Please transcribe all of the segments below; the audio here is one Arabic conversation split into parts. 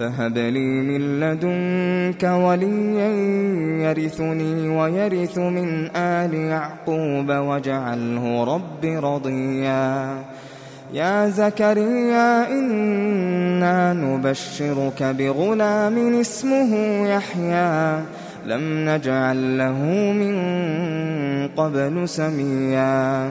فهب لي من لدنك وليا يرثني ويرث من آل يعقوب واجعله رب رضيا. يا زكريا إنا نبشرك بغلام اسمه يحيى. لم نجعل له من قبل سميا.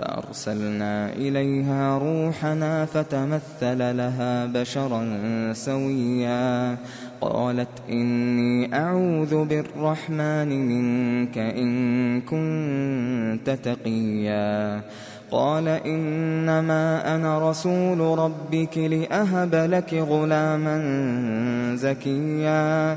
فأرسلنا إليها روحنا فتمثل لها بشرا سويا. قالت إني أعوذ بالرحمن منك إن كنت تقيا. قال إنما أنا رسول ربك لأهب لك غلاما زكيا.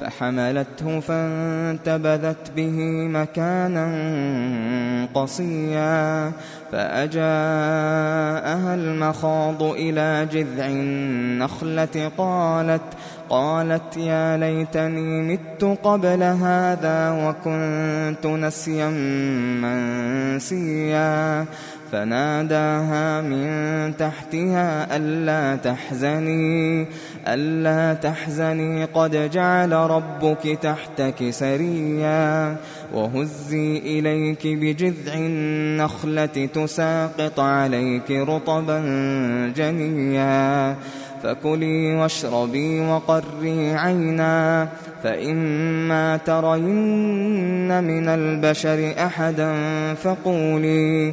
فحملته فانتبذت به مكانا قصيا فأجاءها المخاض إلى جذع النخلة قالت قالت يا ليتني مت قبل هذا وكنت نسيا منسيا فناداها من تحتها ألا تحزني ألا تحزني. قد جعل ربك تحتك سريا وهزي إليك بجذع النخلة تساقط عليك رطبا جنيا. فكلي واشربي وقري عينا فإما ترين من البشر أحدا فقولي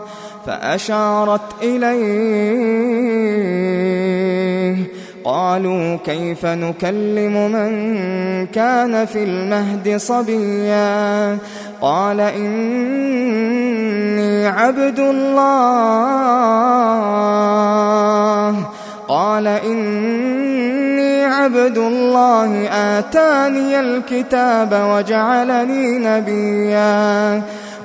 فأشارت إليه. قالوا كيف نكلم من كان في المهد صبيا؟ قال إني عبد الله. قال إني عبد الله. آتاني الكتاب وجعلني نبيا.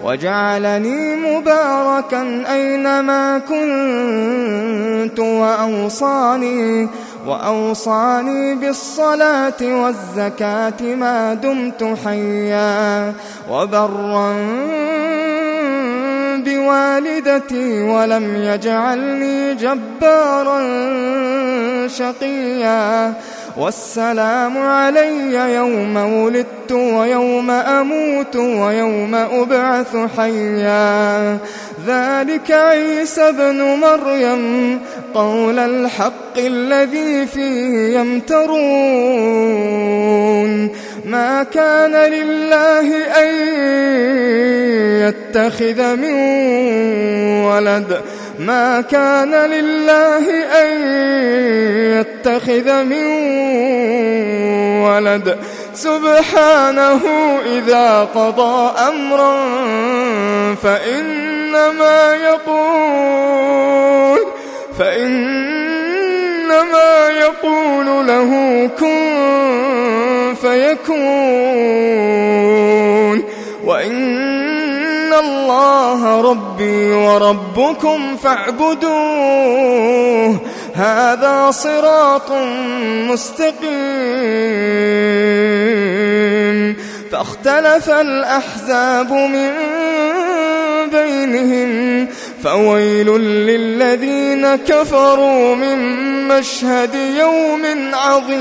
وجعلني مباركا أينما كنت وأوصاني وأوصاني بالصلاة والزكاة ما دمت حيا وبرا بوالدتي ولم يجعلني جبارا شقيا. والسلام علي يوم ولدت ويوم أموت ويوم أبعث حيا. ذلك عيسى ابن مريم قول الحق الذي فيه يمترون. ما كان لله أن يتخذ من ولد ما كان لله أن يتخذ من ولد. سبحانه إذا قضى أمرا فإنما يقول فإنما يقول له كن فيكون. وإن الله ربي وربكم فاعبدوه. هذا صراط مستقيم. فاختلف الأحزاب من بينهم فويل للذين كفروا من مشهد يوم عظيم.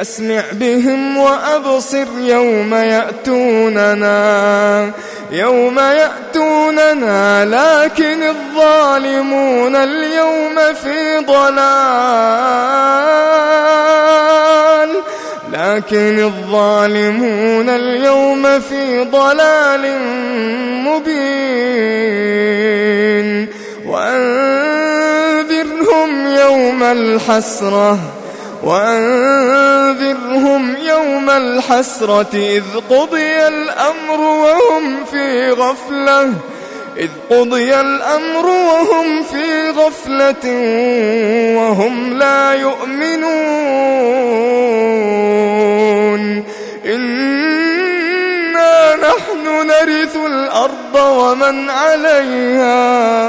أسمع بهم وأبصر يوم يأتوننا يوم يأتوننا لكن الظالمون اليوم في ضلال. لكن الظالمون اليوم في ضلال مبين. وأنذرهم يوم الحسرة. وأنذرهم يوم الحسرة إذ قضي الأمر وهم في غفلة إذ قضي الأمر وهم في غفلة وهم لا يؤمنون. إنا نحن نرث الأرض ومن عليها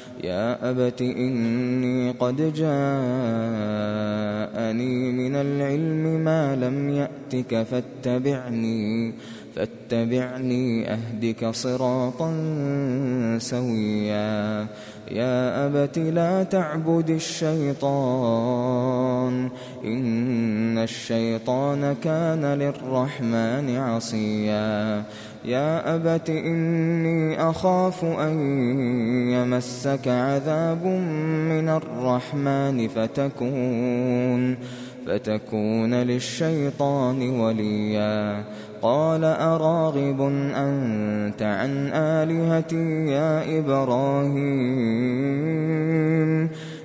يا أبت إني قد جاءني من العلم ما لم يأتك فاتبعني فاتبعني أهدك صراطا سويا. يا أبت لا تعبد الشيطان. الشيطان كان للرحمن عصيا. يا أبت إني أخاف أن يمسك عذاب من الرحمن فتكون فتكون للشيطان وليا. قال أراغب أنت عن آلهتي يا إبراهيم؟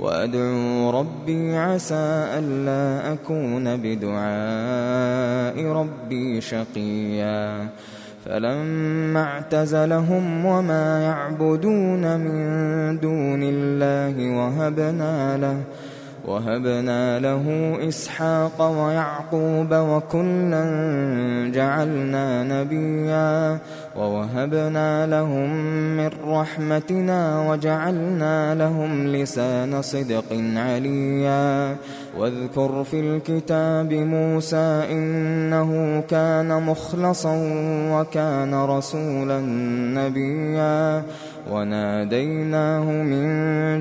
وأدعو ربي عسى ألا أكون بدعاء ربي شقيا. فلما اعتزلهم وما يعبدون من دون الله وهبنا له وهبنا له إسحاق ويعقوب وكلا جعلنا نبيا ووهبنا لهم من رحمتنا وجعلنا لهم لسان صدق عليا. واذكر في الكتاب موسى إنه كان مخلصا وكان رسولا نبيا. وناديناه من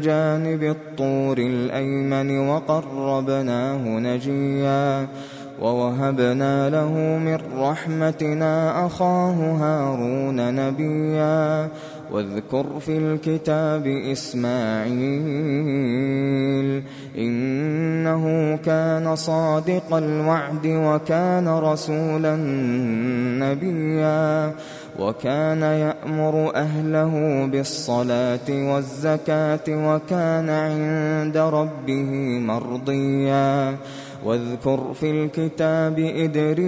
جانب الطور الأيمن وقربناه نجيا. ووهبنا له من رحمتنا أخاه هارون نبيا. واذكر في الكتاب إسماعيل إنه كان صادق الوعد وكان رسولا نبيا. وكان يأمر أهله بالصلاة والزكاة وكان عند ربه مرضيا. واذكر في الكتاب إدريس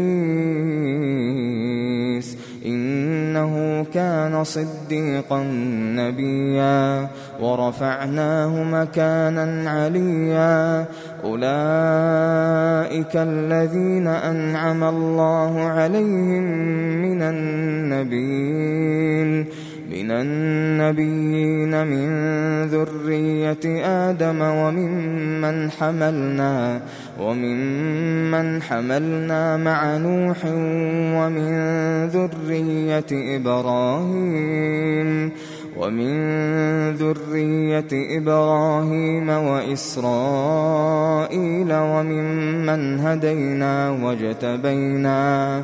إنه كان صديقا نبيا ورفعناه مكانا عليا. أولئك الذين أنعم الله عليهم من النبيين. من النبيين من ذرية آدم وممن حملنا وممن حملنا مع نوح ومن ذرية إبراهيم ومن ذرية إبراهيم وإسرائيل وممن هدينا واجتبينا.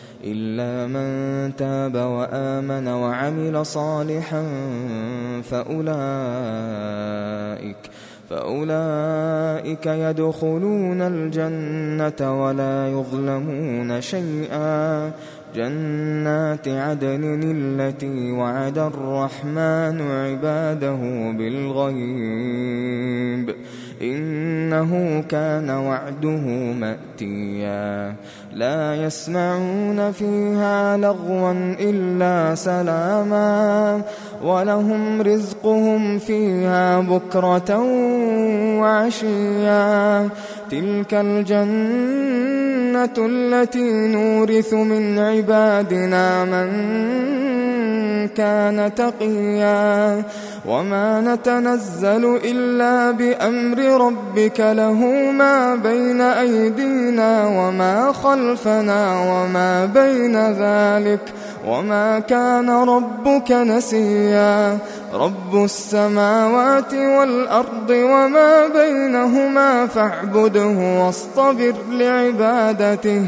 إلا من تاب وآمن وعمل صالحا فأولئك فأولئك يدخلون الجنة ولا يظلمون شيئا. جنات عدن التي وعد الرحمن عباده بالغيب. إنه كان وعده مأتيا. لا يسمعون فيها لغوا إلا سلاما ولهم رزقهم فيها بكرة وعشيا. تلك الجنة التي نورث من عبادنا من كان تقيا وما نتنزل إلا بأمر ربك له ما بين أيدينا وما خلفنا وما بين ذلك وما كان ربك نسيا. رب السماوات والأرض وما بينهما فاعبده واصطبر لعبادته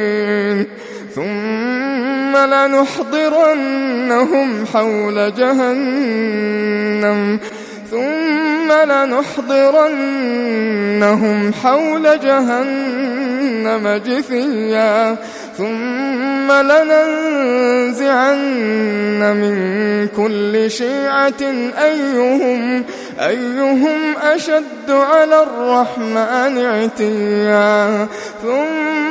ثم لنحضرنهم حول جهنم ثم لنحضرنهم حول جهنم جثيا ثم لننزعن من كل شيعة أيهم أيهم أشد على الرحمن عتيا ثم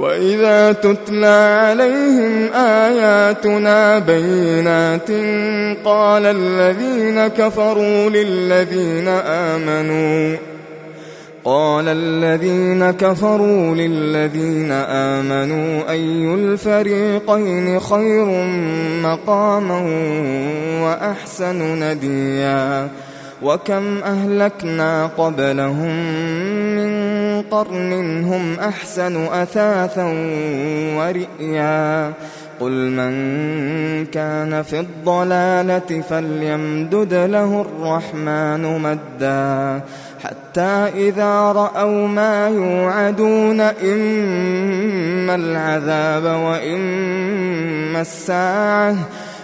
وإذا تتلى عليهم آياتنا بينات قال الذين كفروا للذين آمنوا قال الذين كفروا للذين آمنوا أي الفريقين خير مقاما وأحسن نديا وكم أهلكنا قبلهم من قرن هم أحسن أثاثا ورئيا. قل من كان في الضلالة فليمدد له الرحمن مدا. حتى إذا رأوا ما يوعدون إما العذاب وإما الساعة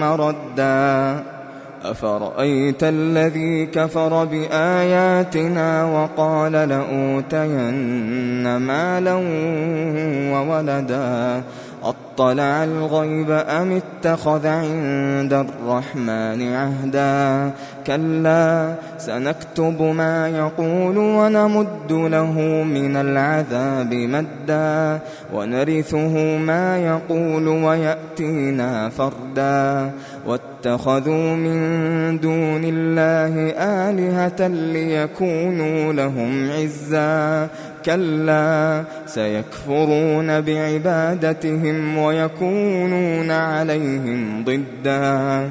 مردا أفرأيت الذي كفر بآياتنا وقال لأوتين مالا وولدا أطلع الغيب أم اتخذ عند الرحمن عهدا؟ كلا سنكتب ما يقول ونمد له من العذاب مدا. ونرثه ما يقول ويأتينا فردا. واتخذوا من دون الله آلهة ليكونوا لهم عزا. كلا سيكفرون بعبادتهم ويكونون عليهم ضدا.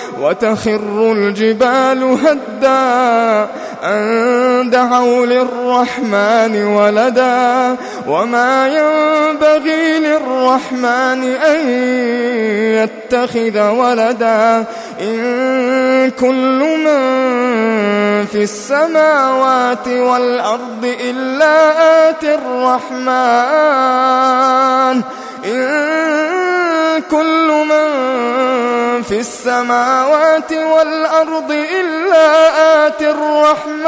وتخر الجبال هدا أن دعوا للرحمن ولدا وما ينبغي للرحمن أن يتخذ ولدا إن كل من في السماوات والأرض إلا آتي الرحمن. إن كل من في السماوات والأرض إلا آتي الرحمن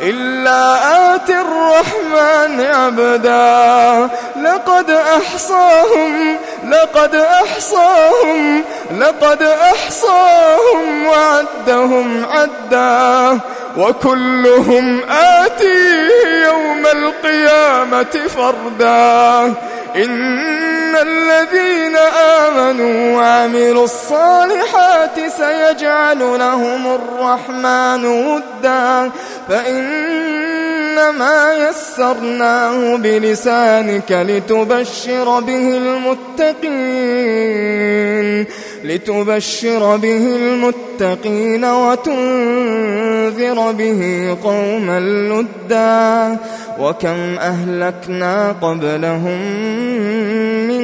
إلا آتي الرحمن عبدا. لقد أحصاهم لقد أحصاهم لقد أحصاهم وعدهم عدا. وكلهم آتيه يوم القيامة فردا. إن الذين آمنوا وعملوا الصالحات سيجعل لهم الرحمن ودا فإن فإنما يسرناه بلسانك لتبشر به المتقين لتبشر به المتقين وتنذر به قوما لدا وكم أهلكنا قبلهم من